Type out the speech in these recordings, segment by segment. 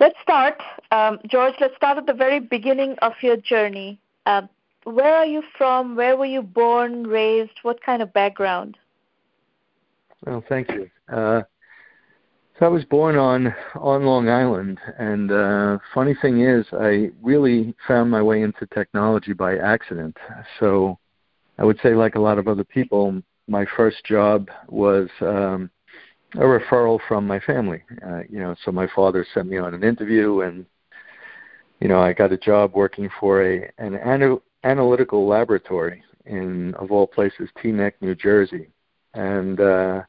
Let's start, um, George. Let's start at the very beginning of your journey. Uh, where are you from? Where were you born, raised? What kind of background? Well, thank you. Uh, so I was born on on Long Island, and uh, funny thing is, I really found my way into technology by accident. So I would say, like a lot of other people, my first job was um, a referral from my family. Uh, you know, so my father sent me on an interview, and you know, I got a job working for a an ana- analytical laboratory in, of all places, Teaneck, New Jersey, and uh,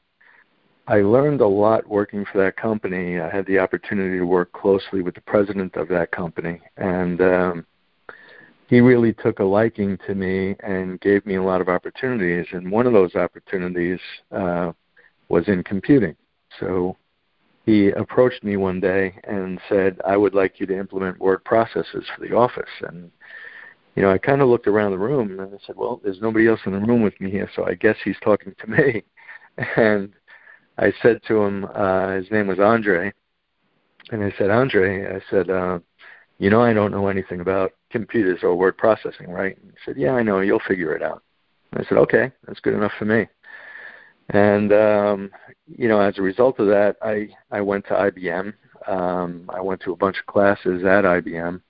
I learned a lot working for that company. I had the opportunity to work closely with the president of that company, and um, he really took a liking to me and gave me a lot of opportunities. And one of those opportunities uh, was in computing. So he approached me one day and said, "I would like you to implement word processors for the office." And you know, I kind of looked around the room and I said, "Well, there's nobody else in the room with me here, so I guess he's talking to me." And I said to him, uh, his name was Andre, and I said, "Andre," I said, uh, "You know, I don't know anything about computers or word processing, right?" And he said, "Yeah, I know. You'll figure it out." And I said, "Okay, that's good enough for me." And um, you know, as a result of that, I I went to IBM. Um, I went to a bunch of classes at IBM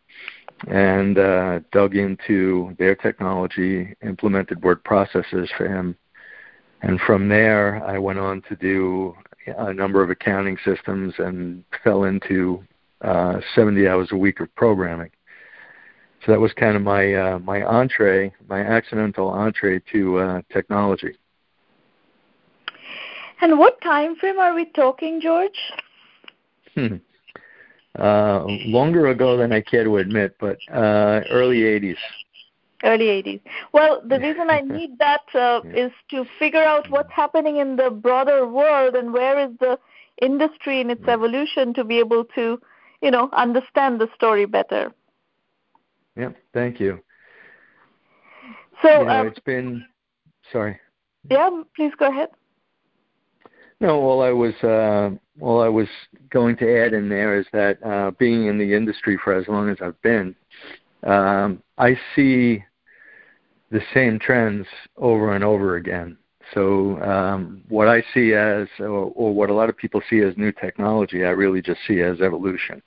and uh, dug into their technology, implemented word processors for him, and from there I went on to do a number of accounting systems and fell into uh, 70 hours a week of programming. So that was kind of my uh, my entree, my accidental entree to uh, technology. And what time frame are we talking, George? Hmm. Uh, longer ago than I care to admit, but uh, early 80s. Early 80s. Well, the reason I need that uh, yeah. is to figure out what's happening in the broader world and where is the industry in its evolution to be able to, you know, understand the story better. Yep, thank you. So you know, um, it's been. Sorry. Yeah, please go ahead. No, all I was uh, all I was going to add in there is that uh, being in the industry for as long as I've been, um, I see the same trends over and over again. So um, what I see as, or, or, what a lot of people see as new technology, I really just see as evolution.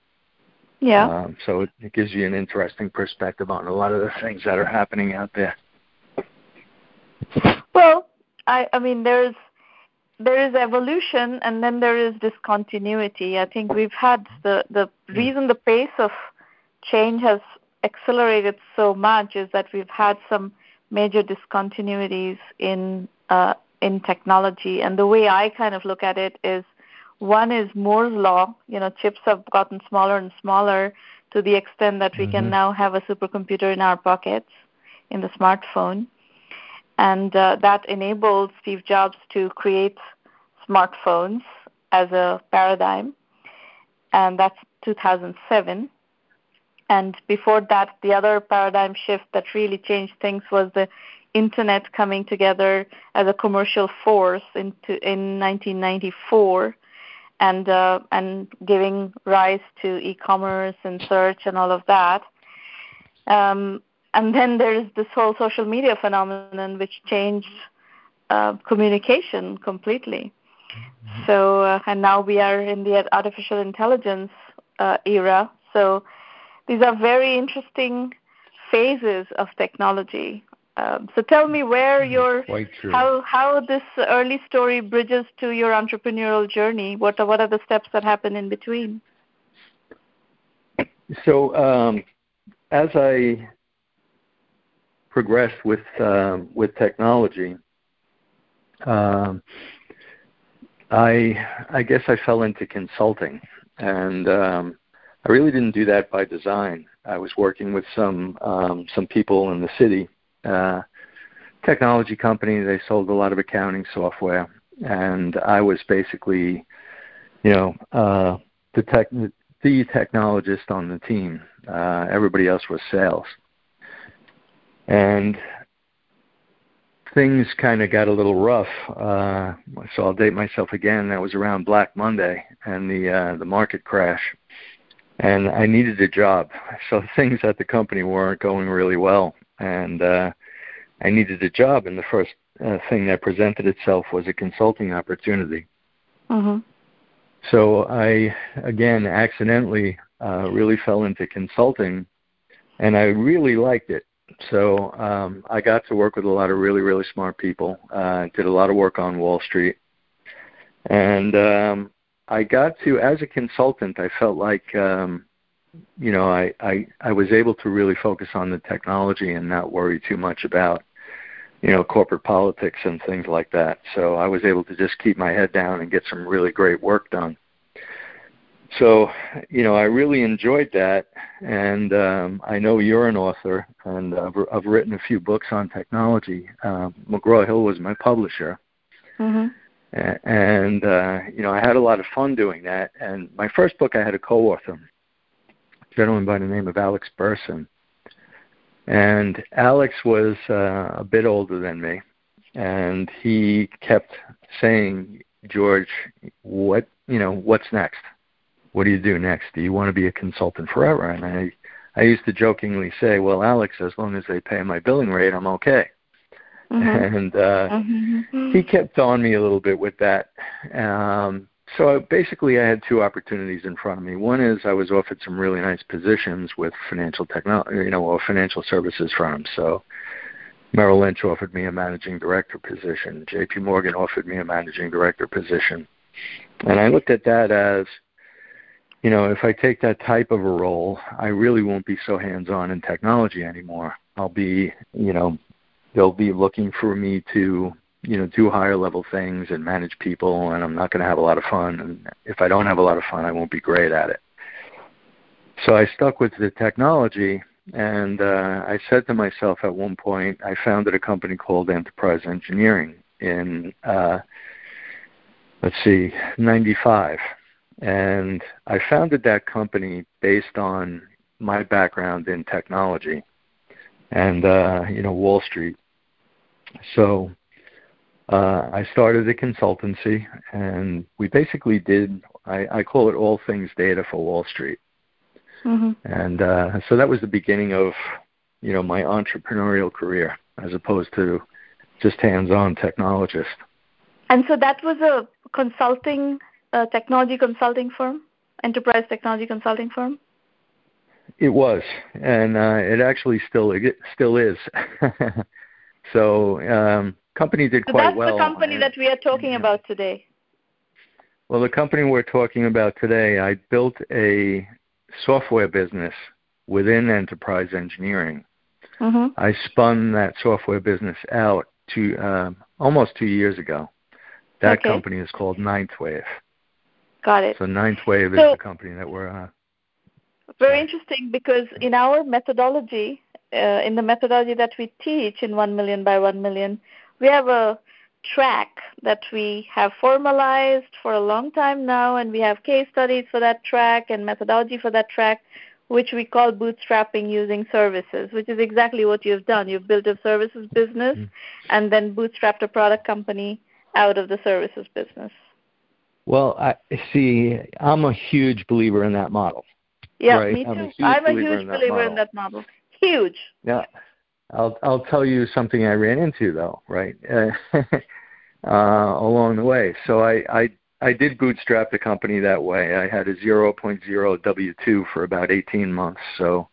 Yeah. Um, so it, it gives you an interesting perspective on a lot of the things that are happening out there. Well, I, I mean, there's there is evolution and then there is discontinuity. I think we've had the the hmm. reason the pace of change has accelerated so much is that we've had some major discontinuities in uh, in technology. And the way I kind of look at it is one is Moore's law. You know, chips have gotten smaller and smaller to the extent that we mm-hmm. can now have a supercomputer in our pockets in the smartphone and uh, that enabled Steve Jobs to create smartphones as a paradigm, and that's 2007. And before that, the other paradigm shift that really changed things was the internet coming together as a commercial force into, in 1994 and uh, and giving rise to e-commerce and search and all of that. Um, and then there's this whole social media phenomenon which changed uh, communication completely. Mm-hmm. So, uh, and now we are in the artificial intelligence uh, era. So, these are very interesting phases of technology. Um, so, tell me where mm-hmm. your how how this early story bridges to your entrepreneurial journey. What are what are the steps that happen in between? So, um, as I progressed with um, with technology, um, I I guess I fell into consulting, and um, I really didn't do that by design. I was working with some um, some people in the city, uh, technology company. They sold a lot of accounting software, and I was basically, you know, uh, the tech the technologist on the team. Uh, everybody else was sales and things kind of got a little rough. Uh, so I'll date myself again. That was around Black Monday and the uh, the market crash. and I needed a job. So things at the company weren't going really well, and uh, I needed a job. And the first uh, thing that presented itself was a consulting opportunity. Mm-hmm. So I again accidentally uh, really fell into consulting, and I really liked it. So um, I got to work with a lot of really really smart people. Uh, did a lot of work on Wall Street, and um, I got to as a consultant. I felt like um, you know I, I I was able to really focus on the technology and not worry too much about you know corporate politics and things like that. So I was able to just keep my head down and get some really great work done. So, you know, I really enjoyed that, and um, I know you're an author, and I've, I've written a few books on technology. Uh, McGraw Hill was my publisher, mm-hmm. and uh, you know, I had a lot of fun doing that. And my first book, I had a co-author, a gentleman by the name of Alex Burson, and Alex was uh, a bit older than me, and he kept saying, "George, what you know, what's next? What do you do next? Do you want to be a consultant forever?" And I, I used to jokingly say, "Well, Alex, as long as they pay my billing rate, I'm okay." Mm-hmm. And uh, mm-hmm. he kept on me a little bit with that. Um, so I, basically, I had two opportunities in front of me. One is I was offered some really nice positions with financial technology, you know, or financial services firms. So Merrill Lynch offered me a managing director position. J.P. Morgan offered me a managing director position, and I looked at that as, you know, if I take that type of a role, I really won't be so hands-on in technology anymore. I'll be, you know, they'll be looking for me to you know do higher level things and manage people and i'm not going to have a lot of fun. And if i don't have a lot of fun i won't be great at it. So i stuck with the technology and uh, i said to myself at one point i founded a company called enterprise engineering in uh, let's see 95 and i founded that company based on my background in technology and uh, you know wall street so uh, I started a consultancy, and we basically did. I, I call it all things data for Wall Street, mm-hmm. and uh, so that was the beginning of, you know, my entrepreneurial career as opposed to just hands-on technologist. And so that was a consulting, uh, technology consulting firm, enterprise technology consulting firm. It was, and uh, it actually still it still is. so um, company did so quite that's well. the company and, that we are talking yeah. about today. Well, the company we're talking about today, I built a software business within enterprise engineering. Mm-hmm. I spun that software business out to uh, almost two years ago. That okay. company is called Ninth Wave. Got it. So Ninth Wave so, is the company that we're. on. very interesting because in our methodology, uh, in the methodology that we teach in 1 million by 1 million, we have a track that we have formalized for a long time now, and we have case studies for that track and methodology for that track, which we call bootstrapping using services, which is exactly what you've done. You've built a services business mm-hmm. and then bootstrapped a product company out of the services business. Well, I see. I'm a huge believer in that model. Yeah, right? me too. I'm a huge I'm a believer, huge in, that believer model. in that model. Huge. Yeah. I'll I'll tell you something I ran into though, right? uh, along the way. So I, I I did bootstrap the company that way. I had a 0.0 W2 for about 18 months. So,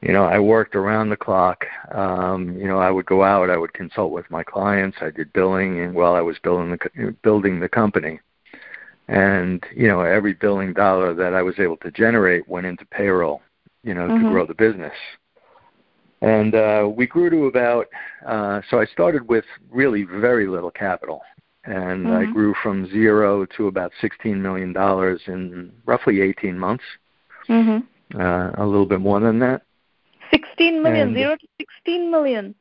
you know, I worked around the clock. Um, you know, I would go out, I would consult with my clients, I did billing, and while I was building the building the company, and you know, every billing dollar that I was able to generate went into payroll, you know, mm-hmm. to grow the business. And uh, we grew to about, uh, so I started with really very little capital. And mm-hmm. I grew from zero to about $16 million in roughly 18 months. Mm-hmm. Uh, a little bit more than that. 16 million, and zero to 16 million.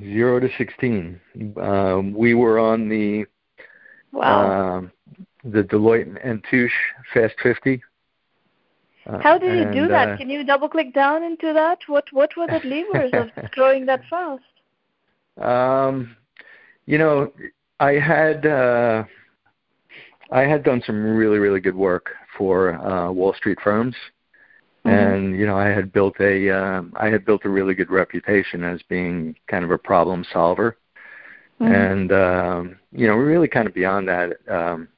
Zero to 16. Um, we were on the wow. Uh, the Deloitte and Touche Fast 50 uh, How did you and, do that? Uh, Can you double click down into that? What what were the levers of growing that fast? Um, you know, I had uh, I had done some really really good work for uh, Wall Street firms, Mm-hmm. And you know, I had built a um, I had built a really good reputation as being kind of a problem solver, mm-hmm. and um, you know, really kind of beyond that. Um,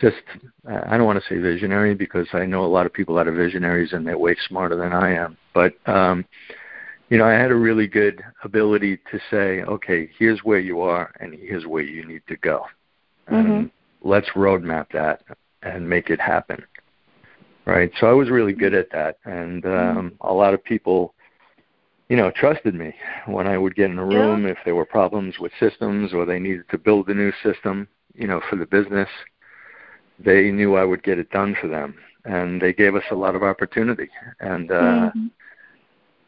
just I don't want to say visionary because I know a lot of people that are visionaries and they're way smarter than I am. But um, you know, I had a really good ability to say, okay, here's where you are and here's where you need to go, mm-hmm. and let's roadmap that and make it happen. Right. So I was really good at that, and mm-hmm. um, a lot of people you know, trusted me when I would get in a room yeah. if there were problems with systems or they needed to build a new system, you know, for the business they knew I would get it done for them, and they gave us a lot of opportunity. And uh, mm-hmm.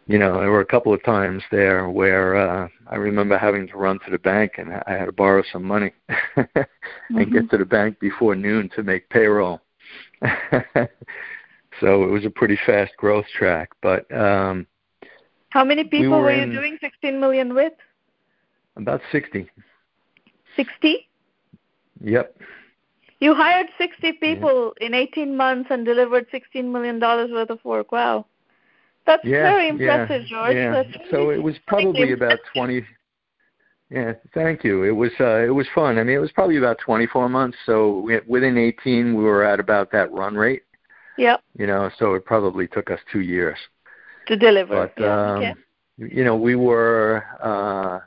you know, there were a couple of times there where uh, I remember having to run to the bank, and I had to borrow some money and mm-hmm. get to the bank before noon to make payroll. so it was a pretty fast growth track, but. um how many people we were, were you doing 16 million with? About 60. 60? Yep. You hired 60 people yeah. in 18 months and delivered 16 million dollars worth of work. Wow, that's yeah, very impressive, George. Yeah. That's so it was probably about 20. Yeah, thank you. It was uh, it was fun. I mean, it was probably about 24 months. So we, within 18, we were at about that run rate. Yep. You know, so it probably took us two years to deliver. But yeah, um, you know, we were. Uh,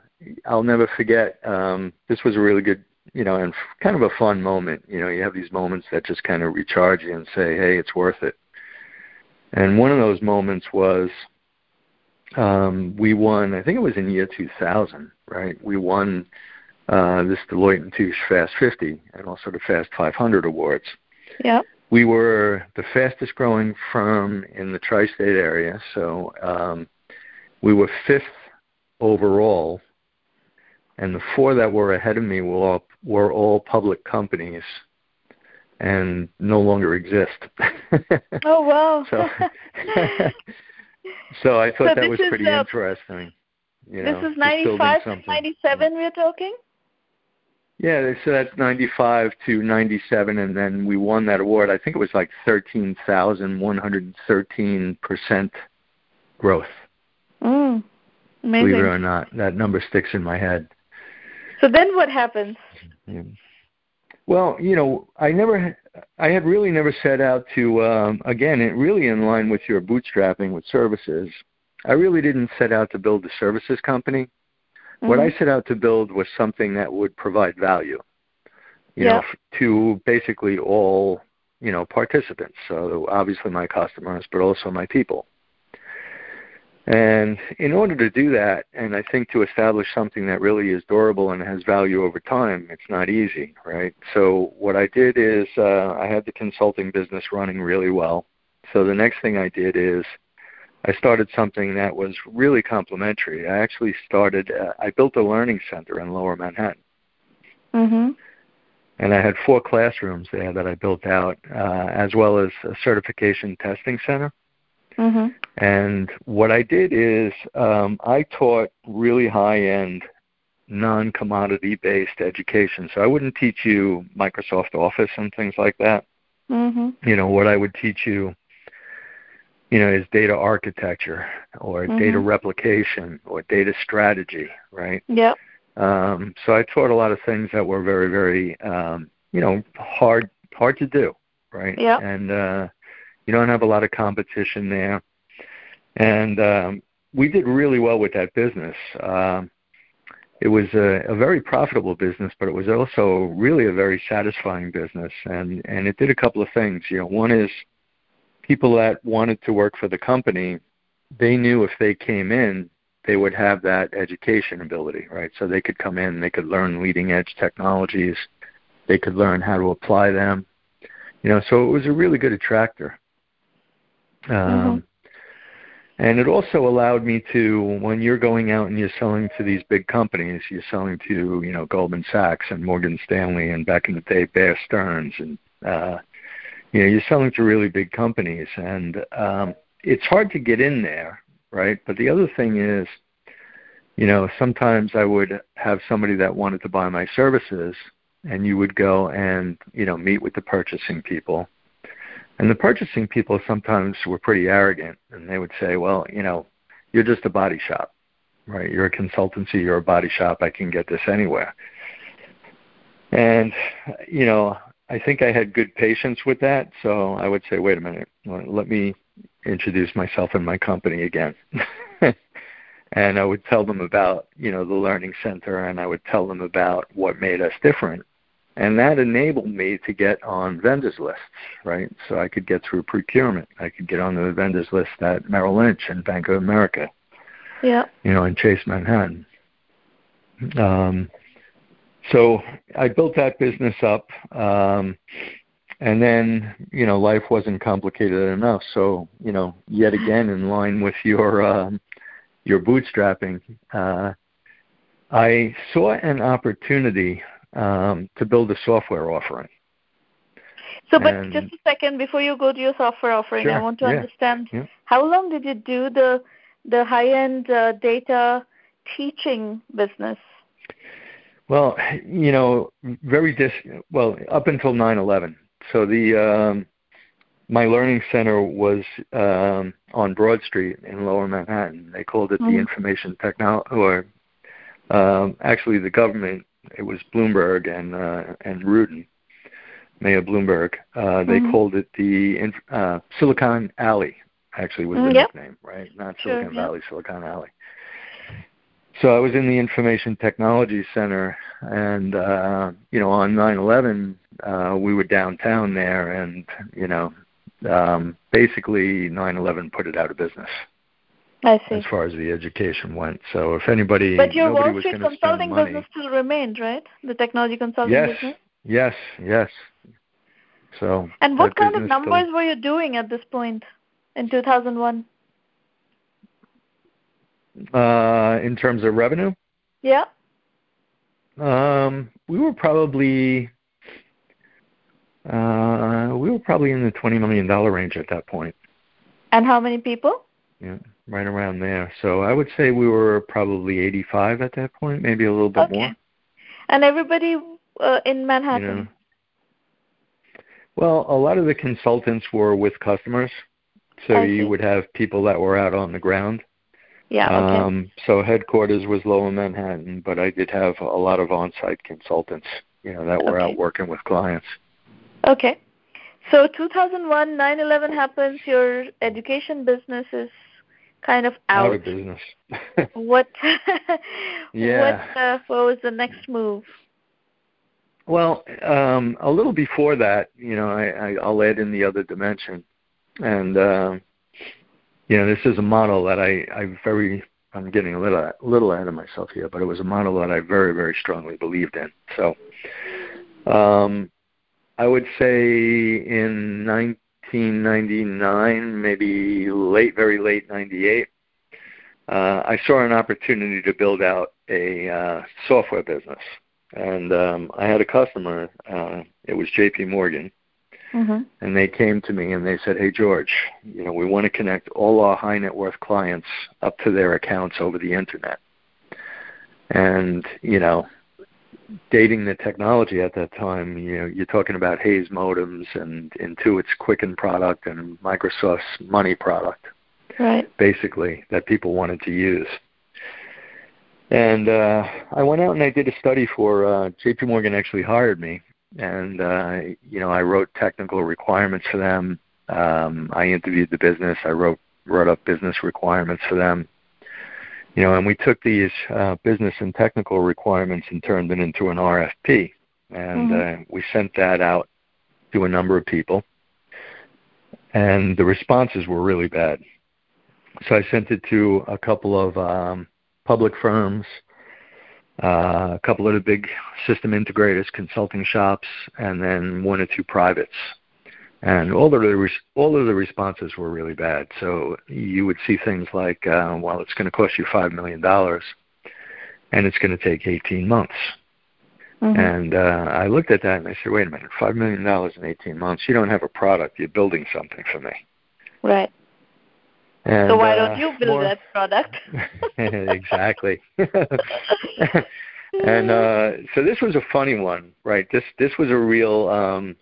I'll never forget. Um, this was a really good you know, and kind of a fun moment. You know, you have these moments that just kind of recharge you and say, "Hey, it's worth it." And one of those moments was um, we won. I think it was in year 2000, right? We won uh, this Deloitte and Touche Fast 50 and also the Fast 500 awards. Yeah. We were the fastest growing firm in the tri-state area, so um, we were fifth overall and the four that were ahead of me were all, were all public companies and no longer exist. oh wow! so, so I thought so that was is, pretty uh, interesting. You this know, is ninety five to ninety seven. We're talking. Yeah, so that's 95 to 97, and then we won that award. I think it was like 13,113 percent growth. Mm, amazing. Believe it or not, that number sticks in my head. So then what happens? Yeah. Well, you know, I never, I had really never set out to, um, again, it really in line with your bootstrapping with services. I really didn't set out to build a services company. Mm-hmm. What I set out to build was something that would provide value, you yeah. know, to basically all, you know, participants. So obviously my customers, but also my people. And in order to do that, and I think to establish something that really is durable and has value over time, it's not easy, right? So what I did is uh, I had the consulting business running really well. So the next thing I did is I started something that was really complementary. I actually started, uh, I built a learning center in Lower Manhattan. Mm-hmm. And I had four classrooms there that I built out, uh, as well as a certification testing center. Mm-hmm. And what I did is um, I taught really high end, non commodity based education. So I wouldn't teach you Microsoft Office and things like that. Mm-hmm. You know, what I would teach you, you know, is data architecture or mm-hmm. data replication or data strategy, right? Yeah. Um, so I taught a lot of things that were very, very, um, you know, hard hard to do, right? Yeah. And uh, you don't have a lot of competition there and um, we did really well with that business. Um, it was a, a very profitable business, but it was also really a very satisfying business, and and it did a couple of things. You know, one is people that wanted to work for the company, they knew if they came in, they would have that education ability, right? So they could come in, they could learn leading edge technologies, they could learn how to apply them. You know, so it was a really good attractor. Um, mm-hmm. And it also allowed me to, when you're going out and you're selling to these big companies, you're selling to, you know, Goldman Sachs and Morgan Stanley and back in the day, Bear Stearns and, uh, you know, you're selling to really big companies and, um, it's hard to get in there, right? But the other thing is, you know, sometimes I would have somebody that wanted to buy my services and you would go and, you know, meet with the purchasing people And the purchasing people sometimes were pretty arrogant, and they would say, "Well, you know, you're just a body shop, right? You're a consultancy, you're a body shop. I can get this anywhere." And you know, I think I had good patience with that, so I would say, "Wait a minute, let me introduce myself and my company again." and I would tell them about, you know, the learning center and I would tell them about what made us different. And that enabled me to get on vendors lists, right? So I could get through procurement. I could get on the vendors list at Merrill Lynch and Bank of America. Yeah. You know, in Chase Manhattan. Um, so I built that business up. Um, and then, you know, life wasn't complicated enough. So, you know, yet again, in line with your um, your bootstrapping, uh, I saw an opportunity um, to build a software offering. So, but and, just a second before you go to your software offering, sure, I want to yeah, understand yeah. how long did you do the the high end uh, data teaching business? Well, you know, very dis. Well, up until nine eleven. So the um, my learning center was um, on Broad Street in Lower Manhattan. They called it mm-hmm. the Information Technology, or um, actually the government. It was Bloomberg and uh, and Rudin, Mayor Bloomberg. Uh, they mm-hmm. called it the uh, Silicon Alley. Actually, was the yep. nickname, right? Not sure, Silicon yep. Valley, Silicon Alley. So I was in the Information Technology Center, and uh, you know, on 9/11, uh, we were downtown there, and you know, um, basically 9/11 put it out of business. I see. As far as the education went, so if anybody, but your Wall Street consulting money, business still remained, right? The technology consulting yes, business. Yes, yes. So. And what kind of numbers still, were you doing at this point in 2001? uh, in terms of revenue, Yeah. um, we were probably uh, we were probably in the twenty million dollar range at that point. And how many people? Yeah, right around there. So I would say we were probably 85 at that point, maybe a little bit Okay. more. And everybody uh, in You Manhattan. know. Well, a lot of the consultants were with customers, so you would have people that were out on the ground. Yeah. Okay. Um, so headquarters was Lower Manhattan, but I did have a lot of on-site consultants, you know, that were Okay. out working with clients. Okay. So 2001, 9/11 happens. Your education business is kind of out. Out of business. What? Yeah. What, uh, what was the next move? well, um, a little before that, you know, I, I, I'll add in the other dimension, and um, you know, this is a model that I, I very, I'm getting a little, little ahead of myself here, but it was a model that I very, very strongly believed in. So, um, I would say in 1999, maybe late, very late 98, uh, I saw an opportunity to build out a uh, software business. And um, I had a customer, uh, it was JP Morgan, Mm-hmm. and they came to me and they said, "Hey George, you know, we want to connect all our high net worth clients up to their accounts over the internet." And you know, dating the technology at that time, you know, you're talking about Hayes modems and Intuit's Quicken product and Microsoft's Money product, Right. basically that people wanted to use. And uh, I went out and I did a study for uh, J.P. Morgan. Actually hired me, and uh, you know I wrote technical requirements for them. Um, I interviewed the business. I wrote wrote up business requirements for them. You know, and we took these uh, business and technical requirements and turned it into an RFP, and Mhm. uh, we sent that out to a number of people, and the responses were really bad. So I sent it to a couple of um, public firms, uh, a couple of the big system integrators, consulting shops, and then one or two privates. And all of the res- all of the responses were really bad. So you would see things like, uh, "Well, it's going to cost you five million dollars, and it's going to take 18 months." Mhm. And uh, I looked at that and I said, "Wait a minute, five million dollars in 18 months? You don't have a product. You're building something for me." Right. And, so why uh, don't you build more- that product? exactly. and uh, so this was a funny one, right? This this was a real um,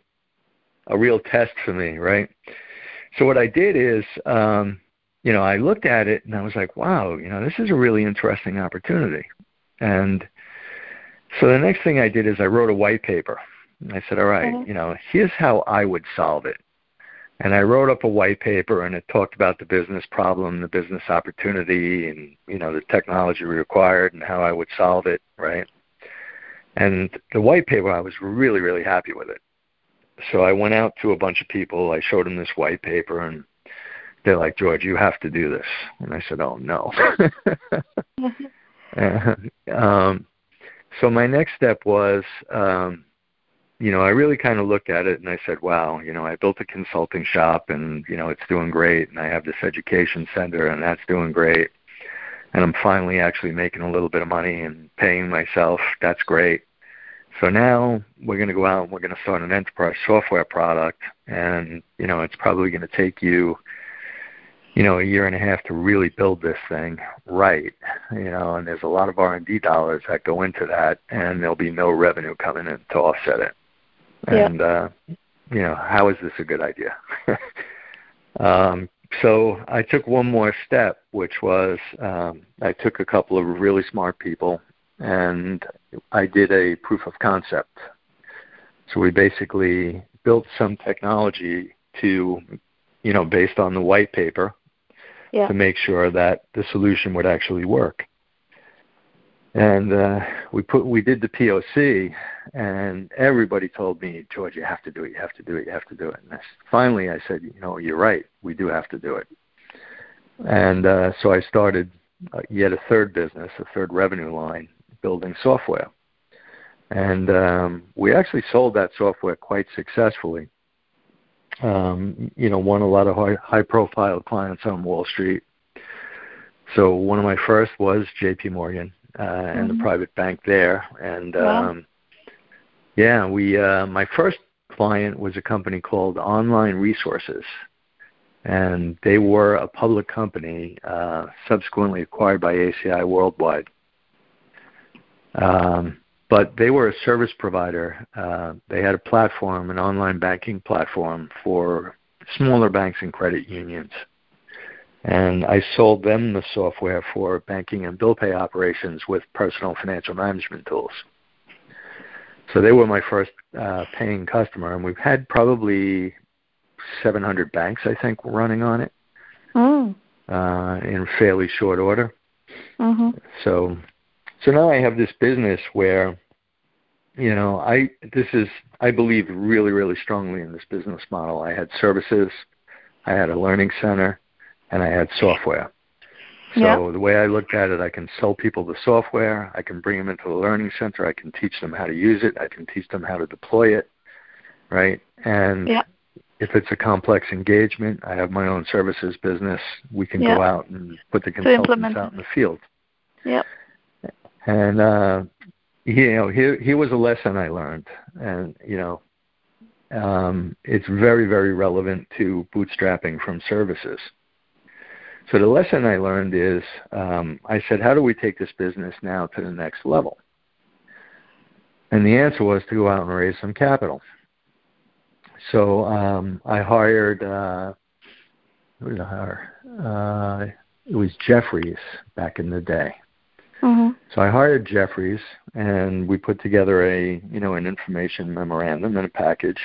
a real test for me, right? So what I did is, um, you know, I looked at it and I was like, wow, you know, this is a really interesting opportunity. And so the next thing I did is I wrote a white paper. I said, all right, mm-hmm. you know, here's how I would solve it. And I wrote up a white paper and it talked about the business problem, the business opportunity, and, you know, the technology required and how I would solve it, right? And the white paper, I was really, really happy with it. So I went out to a bunch of people. I showed them this white paper, and they're like, George, you have to do this. And I said, oh, no. and, um, so my next step was, um, you know, I really kind of looked at it and I said, wow, you know, I built a consulting shop and, you know, it's doing great. And I have this education center and that's doing great. And I'm finally actually making a little bit of money and paying myself. That's great. So now we're going to go out and we're going to start an enterprise software product. And, you know, it's probably going to take you, you know, a year and a half to really build this thing right. You know, and there's a lot of R&D dollars that go into that, and there'll be no revenue coming in to offset it. Yeah. And uh, you know, how is this a good idea? um, so I took one more step, which was um, I took a couple of really smart people, and I did a proof of concept. So we basically built some technology to, you know, based on the white paper, yeah. to make sure that the solution would actually work. And uh, we put we did the POC, and everybody told me, George, you have to do it, you have to do it, you have to do it. And I, finally, I said, you know, you're right, we do have to do it. And uh, so I started uh, yet a third business, a third revenue line, building software. And um, we actually sold that software quite successfully um, you know, won a lot of high, high profile clients on Wall Street. So one of my first was J.P. Morgan uh, mm-hmm. and the mm-hmm. private bank there, and wow. um, yeah, we uh, my first client was a company called Online Resources, and they were a public company, uh, subsequently acquired by ACI Worldwide. Um, but they were a service provider. Uh, they had a platform, an online banking platform for smaller banks and credit unions. And I sold them the software for banking and bill pay operations with personal financial management tools. So they were my first uh, paying customer, and we've had probably 700 banks, I think, running on it mm. uh, in fairly short order. Mm-hmm. So, so now I have this business where you know, I this is I believe really really strongly in this business model. I had services, I had a learning center, and I had software. So yeah. the way I looked at it, I can sell people the software, I can bring them into the learning center, I can teach them how to use it, I can teach them how to deploy it, right? And yeah. if it's a complex engagement, I have my own services business. We can yeah. go out and put the consultants out in the field. Yep. And uh, you know, here here was a lesson I learned, and you know, um, it's very very relevant to bootstrapping from services. So the lesson I learned is, um, I said, how do we take this business now to the next level? And the answer was to go out and raise some capital. So um, I hired, uh, who did I hire? Uh, it was Jefferies back in the day. Mm-hmm. So I hired Jefferies, and we put together a you know an information memorandum and a package,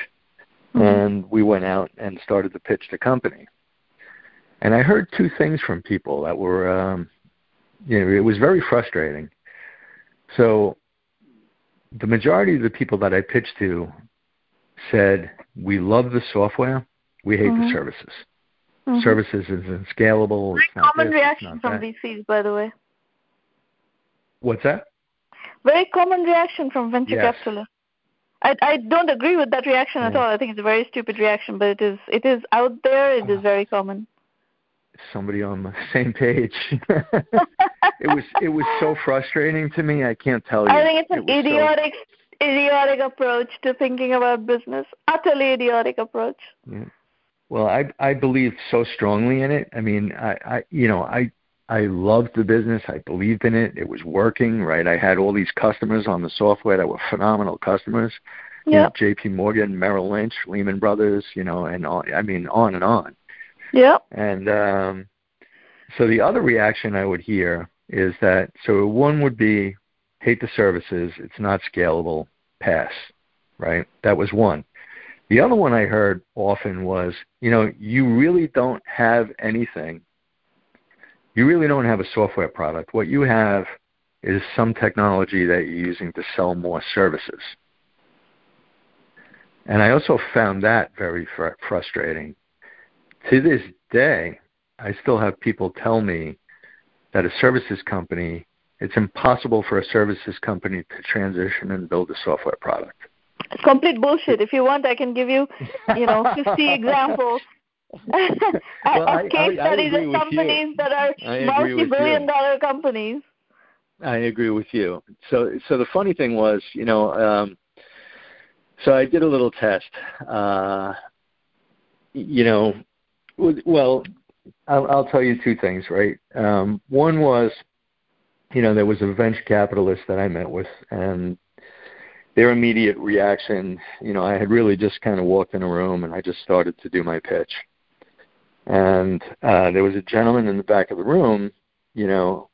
mm-hmm. and we went out and started to pitch the company. And I heard two things from people that were, um, you know, it was very frustrating. So the majority of the people that I pitched to said, "We love the software, we hate mm-hmm. the services. Mm-hmm. Services isn't scalable. It's Very common this, reaction from. VCs, by the way. What's that? Very common reaction from venture yes. capitalists. I I don't agree with that reaction at mm. all. I think it's a very stupid reaction, but it is it is out there. It is very common. Somebody on the same page. it was it was so frustrating to me. I can't tell you. I think it's an it idiotic so... idiotic approach to thinking about business. Utterly idiotic approach. Yeah. Well, I I believe so strongly in it. I mean, I I you know I I loved the business. I believed in it. It was working, right? I had all these customers on the software that were phenomenal customers. you know, J.P. Morgan, Merrill Lynch, Lehman Brothers, you know, and on, I mean on and on. Yeah. And um, so the other reaction I would hear is that so one would be hate the services, it's not scalable, pass, right? That was one. The other one I heard often was, you know, you really don't have anything. You really don't have a software product. What you have is some technology that you're using to sell more services. And I also found that very fr- frustrating. To this day, I still have people tell me that a services company, it's impossible for a services company to transition and build a software product. It's complete bullshit. If you want, I can give you, you know, 50 examples well, of case studies of companies that are multi-billion dollar companies. I agree with you. So, so the funny thing was, you know, um, so I did a little test. Uh, you know, well, I'll, I'll tell you two things, right? Um, one was, you know, there was a venture capitalist that I met with, and their immediate reaction, you know, I had really just kind of walked in a room and I just started to do my pitch. And uh, there was a gentleman in the back of the room, you know,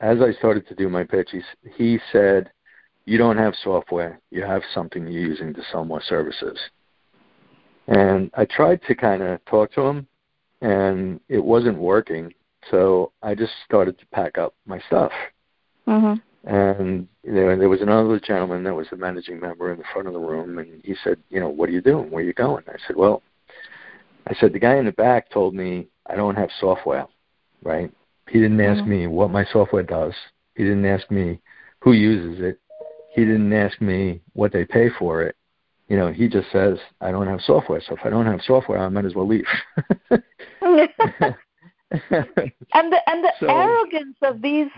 as I started to do my pitch, he, he said, You don't have software, you have something you're using to sell more services. And I tried to kind of talk to him, and it wasn't working. So I just started to pack up my stuff. Mm-hmm. And there, there was another gentleman that was the managing member in the front of the room, and he said, "You know, what are you doing? Where are you going?" I said, "Well, I said the guy in the back told me I don't have software, right? He didn't ask mm-hmm. me what my software does. He didn't ask me who uses it. He didn't ask me what they pay for it you know, he just says, I don't have software. So if I don't have software, I might as well leave. and the and the so, arrogance of these,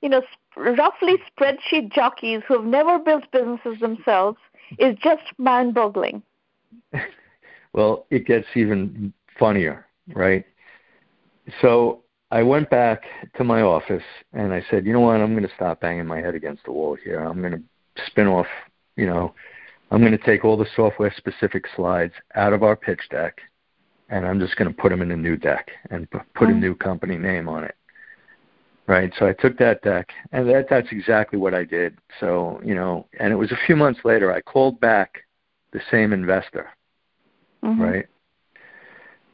you know, roughly spreadsheet jockeys who have never built businesses themselves is just mind-boggling. well, it gets even funnier, right? So I went back to my office and I said, you know what? I'm going to stop banging my head against the wall here. I'm going to spin off, you know, I'm going to take all the software specific slides out of our pitch deck and I'm just going to put them in a new deck and put mm-hmm. a new company name on it. Right. So I took that deck and that that's exactly what I did. So, you know, and it was a few months later I called back the same investor. Mm-hmm. Right.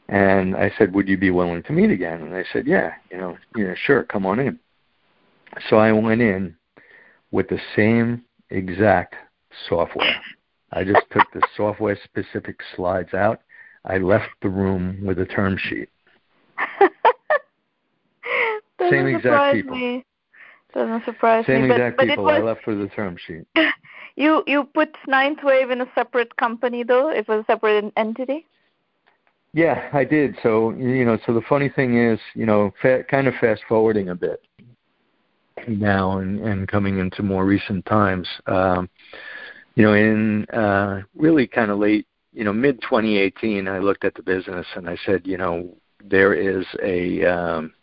And I said, "Would you be willing to meet again?" And they said, "Yeah, you know, you know, sure, come on in." So I went in with the same exact software. I just took the software specific slides out. I left the room with a term sheet. Same exact people. Me. Doesn't surprise Same me. Same exact but, people. But I left with a term sheet. You you put Ninth Wave in a separate company though. It was a separate entity. Yeah, I did. So you know, so the funny thing is, you know, fa- kind of fast forwarding a bit now and, and coming into more recent times. Um, you know, in uh, really kind of late, you know, mid 2018, I looked at the business and I said, you know, there is a um,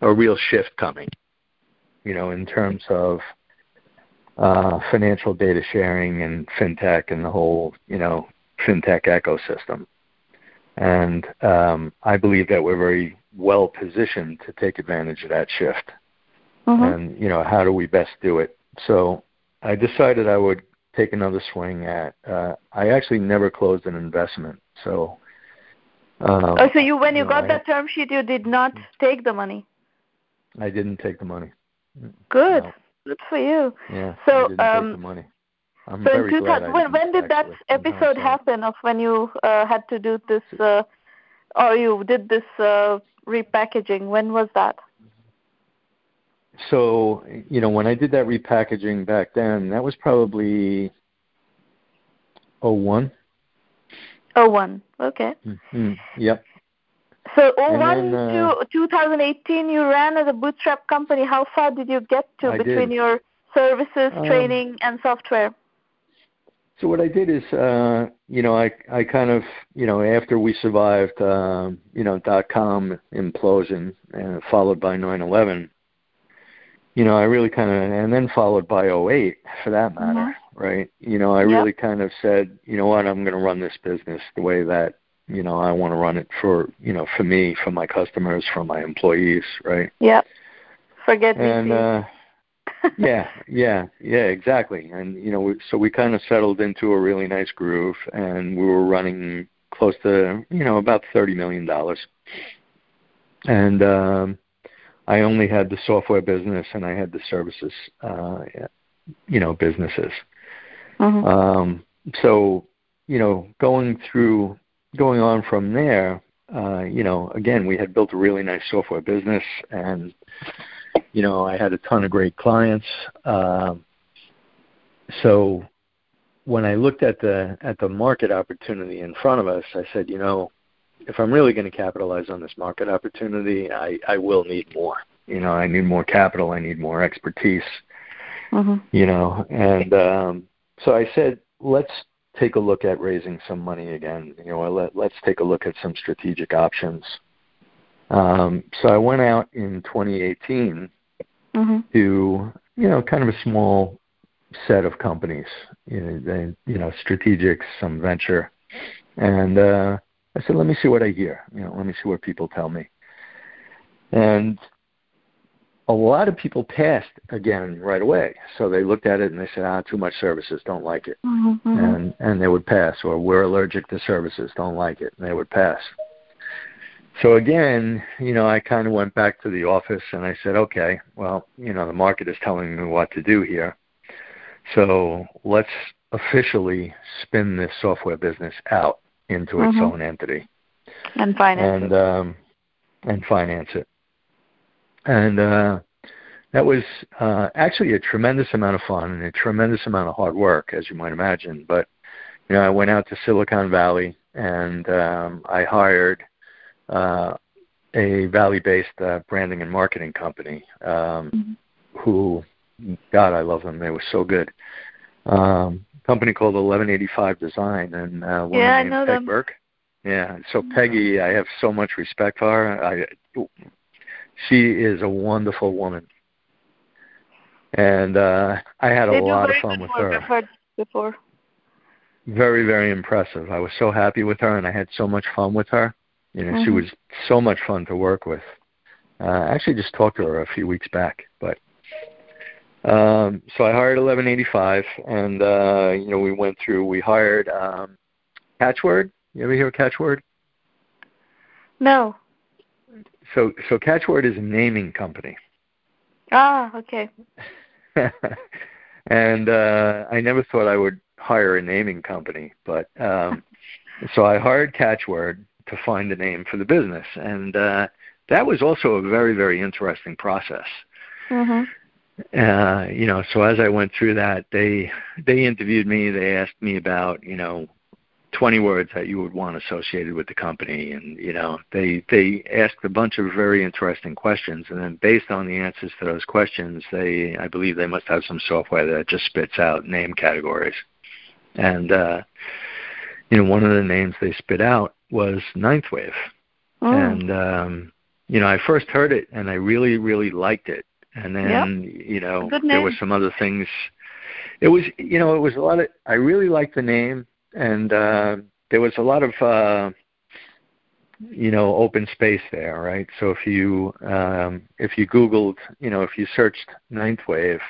a real shift coming, you know, in terms of uh, financial data sharing and fintech and the whole, you know, fintech ecosystem. And um, I believe that we're very well positioned to take advantage of that shift. Mm-hmm. And you know, how do we best do it? So I decided I would take another swing at. Uh, I actually never closed an investment, so. Um, oh, so you when you, you know, got I, that term sheet, you did not take the money. I didn't take the money. Good, no. Good for you. Yeah. So um, money. I'm so very in 2000, when, when did that episode happen of when you uh, had to do this, uh, or you did this uh, repackaging? When was that? so you know when I did that repackaging back then, that was probably oh one. Oh one, okay. Mm-hmm. Yep. So oh one uh, to 2018, you ran as a bootstrap company. How far did you get to I between did. your services, um, training, and software? So what I did is, uh, you know, I I kind of, you know, after we survived, uh, you know, dot com implosion, uh, followed by 9/11, you know, I really kind of, and then followed by 08 for that matter. right? You know, I Yep. really kind of said, you know what, I'm going to run this business the way that you know I want to run it for you know for me, for my customers, for my employees, right? Yep. Forget And uh, yeah, yeah, yeah, exactly. And you know, we, so we kind of settled into a really nice groove, and we were running close to you know about thirty million dollars, and um, I only had the software business and I had the services, uh, you know, businesses. Mhm. Um, so you know, going through, going on from there, uh, you know, again, we had built a really nice software business, and you know, I had a ton of great clients. Um, so when I looked at the at the market opportunity in front of us, I said, you know, if I'm really going to capitalize on this market opportunity, I I will need more. You know, I need more capital. I need more expertise. Mhm. You know, and um, so I said, let's take a look at raising some money again. You know, let let's take a look at some strategic options. Um, so I went out in 2018 Mhm. to you know kind of a small set of companies, you know, they, you know, strategics, some venture, and uh, I said, let me see what I hear. You know, let me see what people tell me. And a lot of people passed again right away. So they looked at it and they said, ah, too much services, don't like it, Mhm. Mhm. and and they would pass. Or we're allergic to services, don't like it, and they would pass. So again, you know, I kind of went back to the office and I said, okay, well, you know, the market is telling me what to do here. So let's officially spin this software business out into its Mhm. own entity And finance. and um, and finance it. And uh, that was uh, actually a tremendous amount of fun and a tremendous amount of hard work, as you might imagine. But you know, I went out to Silicon Valley and um, I hired uh, a Valley-based uh, branding and marketing company um, Mhm. who, God, I love them. They were so good. Um, company called 1185 Design, and uh, woman Yeah, I named know Peg them. Burke. Yeah, so Peggy, I have so much respect for her. I, she is a wonderful woman, and uh, I had a They lot of fun with work. her. I've heard before. Very, very impressive. I was so happy with her, and I had so much fun with her. You know, she Mhm. was so much fun to work with. Uh, I actually just talked to her a few weeks back, but um, so I hired 1185, and uh, you know, we went through. We hired um, Catchword. You ever hear of Catchword? No. So, so Catchword is a naming company. Ah, okay. and uh, I never thought I would hire a naming company, but um, so I hired Catchword to find a name for the business, and uh, that was also a very, very interesting process. Mhm. Uh, you know, so as I went through that, they they interviewed me. They asked me about you know 20 words that you would want associated with the company and you know they they asked a bunch of very interesting questions and then based on the answers to those questions they i believe they must have some software that just spits out name categories. And uh you know one of the names they spit out was ninth wave Mm. and um you know i first heard it and i really really liked it. And then you know there were some other things. It was you know it was a lot of i really liked the name and uh there was a lot of uh you know open space there right? So if you um if you googled you know if you searched ninth wave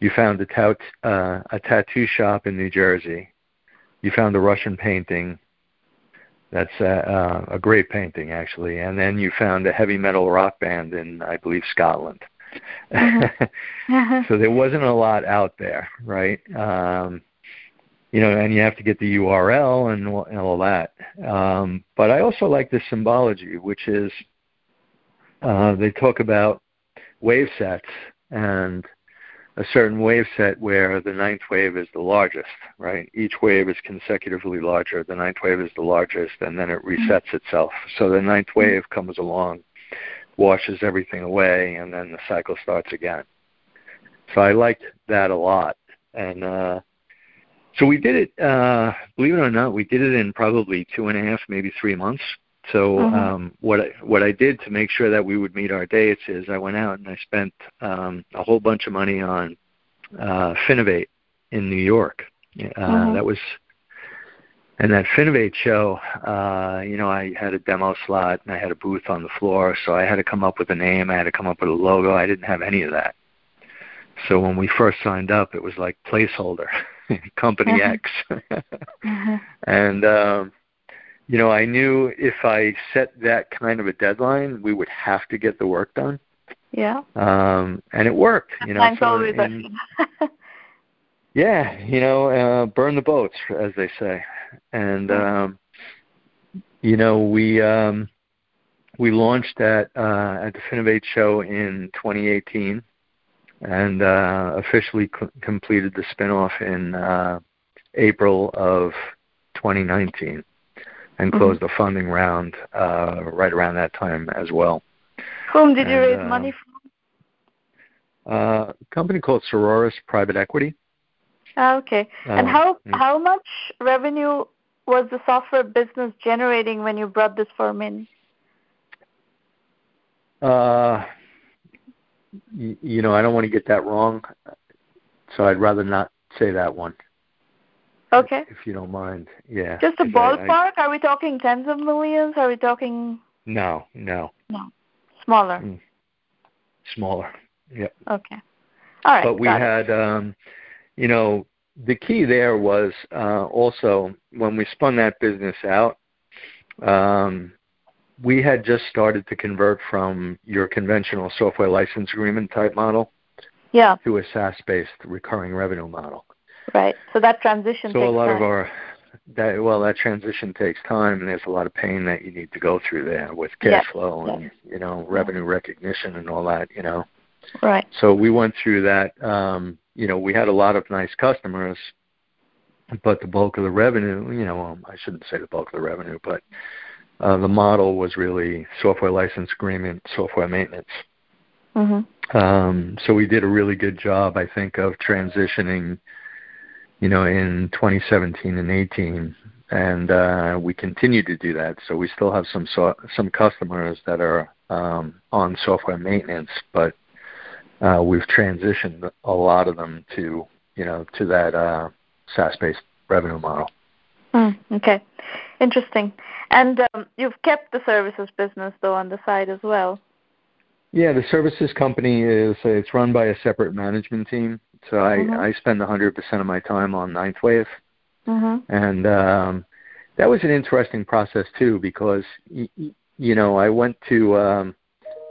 you found a tout uh a tattoo shop in new jersey. You found a russian painting. That's a, uh, a great painting actually. And then you found a heavy metal rock band in i believe scotland. Mhm. so there wasn't a lot out there, right? Um, you know, and you have to get the URL and, all- and all that. Um, but I also like the symbology, which is uh, they talk about wave sets and a certain wave set where the ninth wave is the largest, right? Each wave is consecutively larger. The ninth wave is the largest, and then it resets itself. So the ninth wave comes along, washes everything away, and then the cycle starts again. So I liked that a lot, and uh, so we did it. Uh, believe it or not, we did it in probably two and a half, maybe three months. So Mhm. um, what I, what I did to make sure that we would meet our dates is I went out and I spent um, a whole bunch of money on uh, Finovate, in New York. Uh, mm-hmm. That was and that Finovate show, uh, you know, I had a demo slot and I had a booth on the floor, so I had to come up with a name, I had to come up with a logo. I didn't have any of that. So when we first signed up, it was like placeholder, company mm-hmm. X. mm-hmm. And um you know, I knew if I set that kind of a deadline, we would have to get the work done. Yeah. Um and it worked, you know. so, always and, yeah, you know, uh burn the boats as they say and um, you know we um, we launched at uh, at the Finovate show in 2018, and uh, officially c- completed the spinoff in uh, April of 2019, and mm-hmm. closed the funding round uh, right around that time as well. Whom did you raise money from? Uh, a company called Sororis Private Equity. Ah, okay. And uh, how how much revenue was the software business generating when you brought this firm in? Uh, you, know, I don't want to get that wrong, so I'd rather not say that one. Okay. If you don't mind, yeah. Just a ballpark? I, I, Are we talking tens of millions? Are we talking? No, no. No, smaller. Mm. Smaller. Yep. Okay. All right. But we had, um, you know, the key there was uh, also when we spun that business out, um, we had just started to convert from your conventional software license agreement type model yeah. to a SaaS-based recurring revenue model. Right. So that transition. So a lot time. of our that well that transition takes time and there's a lot of pain that you need to go through there with cash flow and you know revenue recognition and all that you know. Right. So we went through that. Um, you know, we had a lot of nice customers, but the bulk of the revenue, you know, um, I shouldn't say the bulk of the revenue, but uh, the model was really software license agreement, software maintenance. Mm-hmm. Um, so we did a really good job, I think, of transitioning, you know, in 2017 and 18, and uh, we continue to do that. So we still have some so- some customers that are um, on software maintenance, but uh, we've transitioned a lot of them to you know to that uh, SaaS-based revenue model. Mm, okay, interesting. And um, you've kept the services business though on the side as well. Yeah, the services company is it's run by a separate management team. So mm-hmm. I I spend 100% of my time on Ninth Wave, mm-hmm. and um, that was an interesting process too because y- you know I went to um,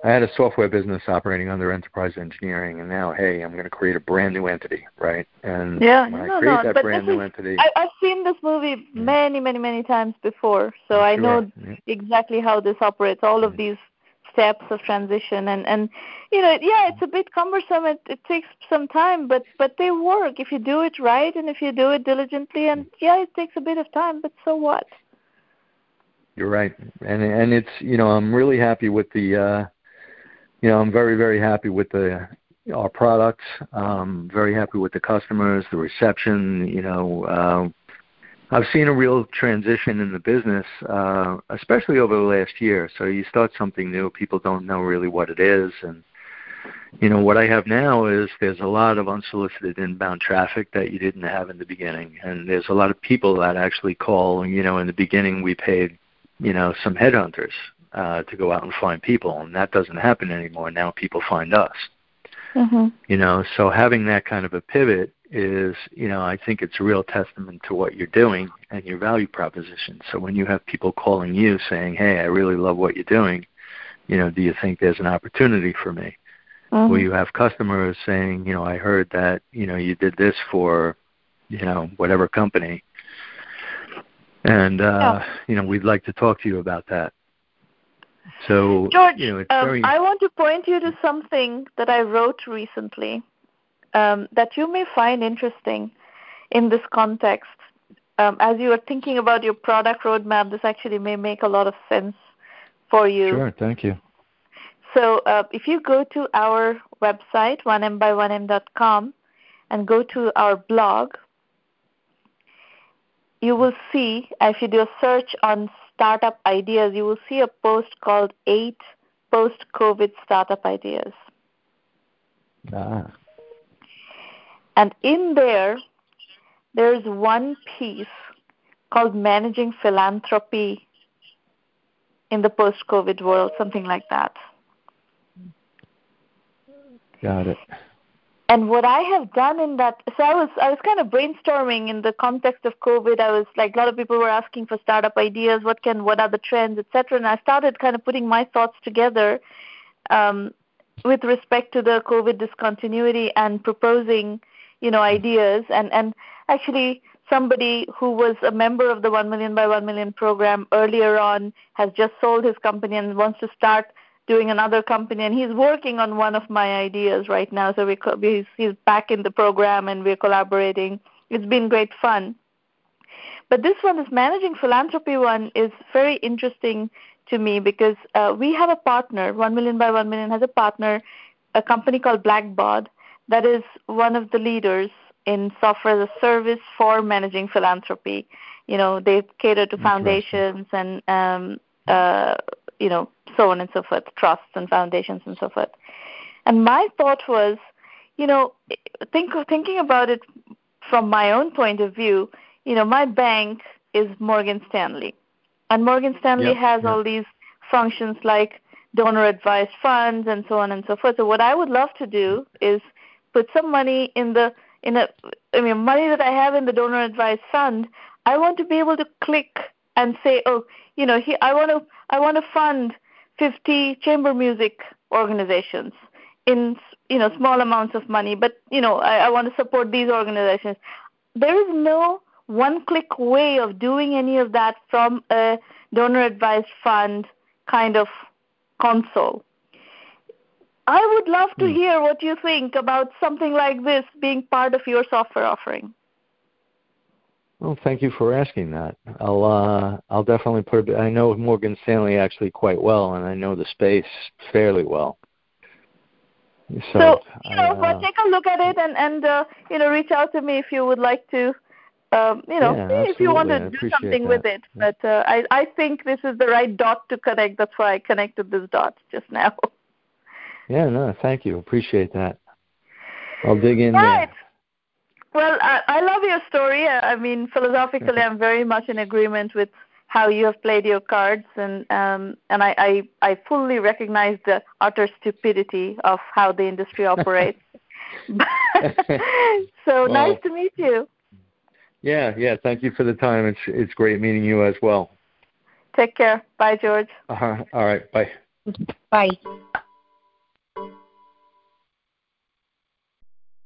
I had a software business operating under enterprise engineering, and now, hey, I'm going to create a brand new entity, right? And yeah, when no, I create no, that but brand new is, entity, I, I've seen this movie mm. many, many, many times before, so sure. I know yeah. exactly how this operates. All of mm. these steps of transition, and and you know, yeah, it's a bit cumbersome. It it takes some time, but but they work if you do it right and if you do it diligently. And mm. yeah, it takes a bit of time, but so what? You're right, and and it's you know I'm really happy with the. uh you know, I'm very, very happy with the our products. Um, very happy with the customers, the reception. You know, uh, I've seen a real transition in the business, uh, especially over the last year. So you start something new, people don't know really what it is, and you know what I have now is there's a lot of unsolicited inbound traffic that you didn't have in the beginning, and there's a lot of people that actually call. You know, in the beginning we paid, you know, some headhunters uh, to go out and find people, and that doesn't happen anymore. Now people find us. Mm-hmm. You know, so having that kind of a pivot is, you know, I think it's a real testament to what you're doing and your value proposition. So when you have people calling you saying, "Hey, I really love what you're doing," you know, do you think there's an opportunity for me? Mm-hmm. Well, you have customers saying, you know, I heard that, you know, you did this for, you know, whatever company, and uh, yeah. you know, we'd like to talk to you about that. So, George, you know, um. I want to point you to something that I wrote recently um, that you may find interesting in this context. Um, as you are thinking about your product roadmap, this actually may make a lot of sense for you. Sure, thank you. So, uh, if you go to our website, 1mby1m.com, and go to our blog, you will see, if you do a search on startup ideas, you will see a post called Eight Post COVID Startup Ideas. Ah. And in there, there's one piece called managing philanthropy in the post-COVID world, something like that. Got it. And what I have done in that, so I was I was kind of brainstorming in the context of COVID. I was like a lot of people were asking for startup ideas. What can what are the trends, etc. And I started kind of putting my thoughts together um, with respect to the COVID discontinuity and proposing, you know, ideas. And and actually, somebody who was a member of the One Million by One Million program earlier on has just sold his company and wants to start doing another company, and he's working on one of my ideas right now. So we he's, he's back in the program, and we're collaborating. It's been great fun. But this one, this managing philanthropy one, is very interesting to me because uh, we have a partner. One Million by One Million has a partner, a company called Blackbaud, that is one of the leaders in software as a service for managing philanthropy. You know, they cater to foundations and um, uh, you know so on and so forth, trusts and foundations and so forth. And my thought was, you know, think thinking about it from my own point of view, you know, my bank is Morgan Stanley. And Morgan Stanley yep, has yep. all these functions like donor advised funds and so on and so forth. So what I would love to do mm-hmm. is put some money in the in a I mean money that I have in the donor advised fund, I want to be able to click and say, oh, you know, he, I want to I want to fund 50 chamber music organizations in you know small amounts of money but you know I, I want to support these organizations. There is no one click way of doing any of that from a donor advised fund kind of console. I would love to hmm. hear what you think about something like this being part of your software offering well, thank you for asking that. I'll uh, I'll definitely put. I know Morgan Stanley actually quite well, and I know the space fairly well. So, so you know, I, uh, take a look at it and and uh, you know, reach out to me if you would like to. Um, you know, yeah, if you want to do something that. with it, but uh, I I think this is the right dot to connect. That's why I connected this dot just now. Yeah, no, thank you. Appreciate that. I'll dig in right. there. Well, I, I love your story. I mean, philosophically, I'm very much in agreement with how you have played your cards, and um, and I, I I fully recognize the utter stupidity of how the industry operates. so well, nice to meet you. Yeah, yeah. Thank you for the time. It's it's great meeting you as well. Take care. Bye, George. Uh-huh. All right. Bye. Bye.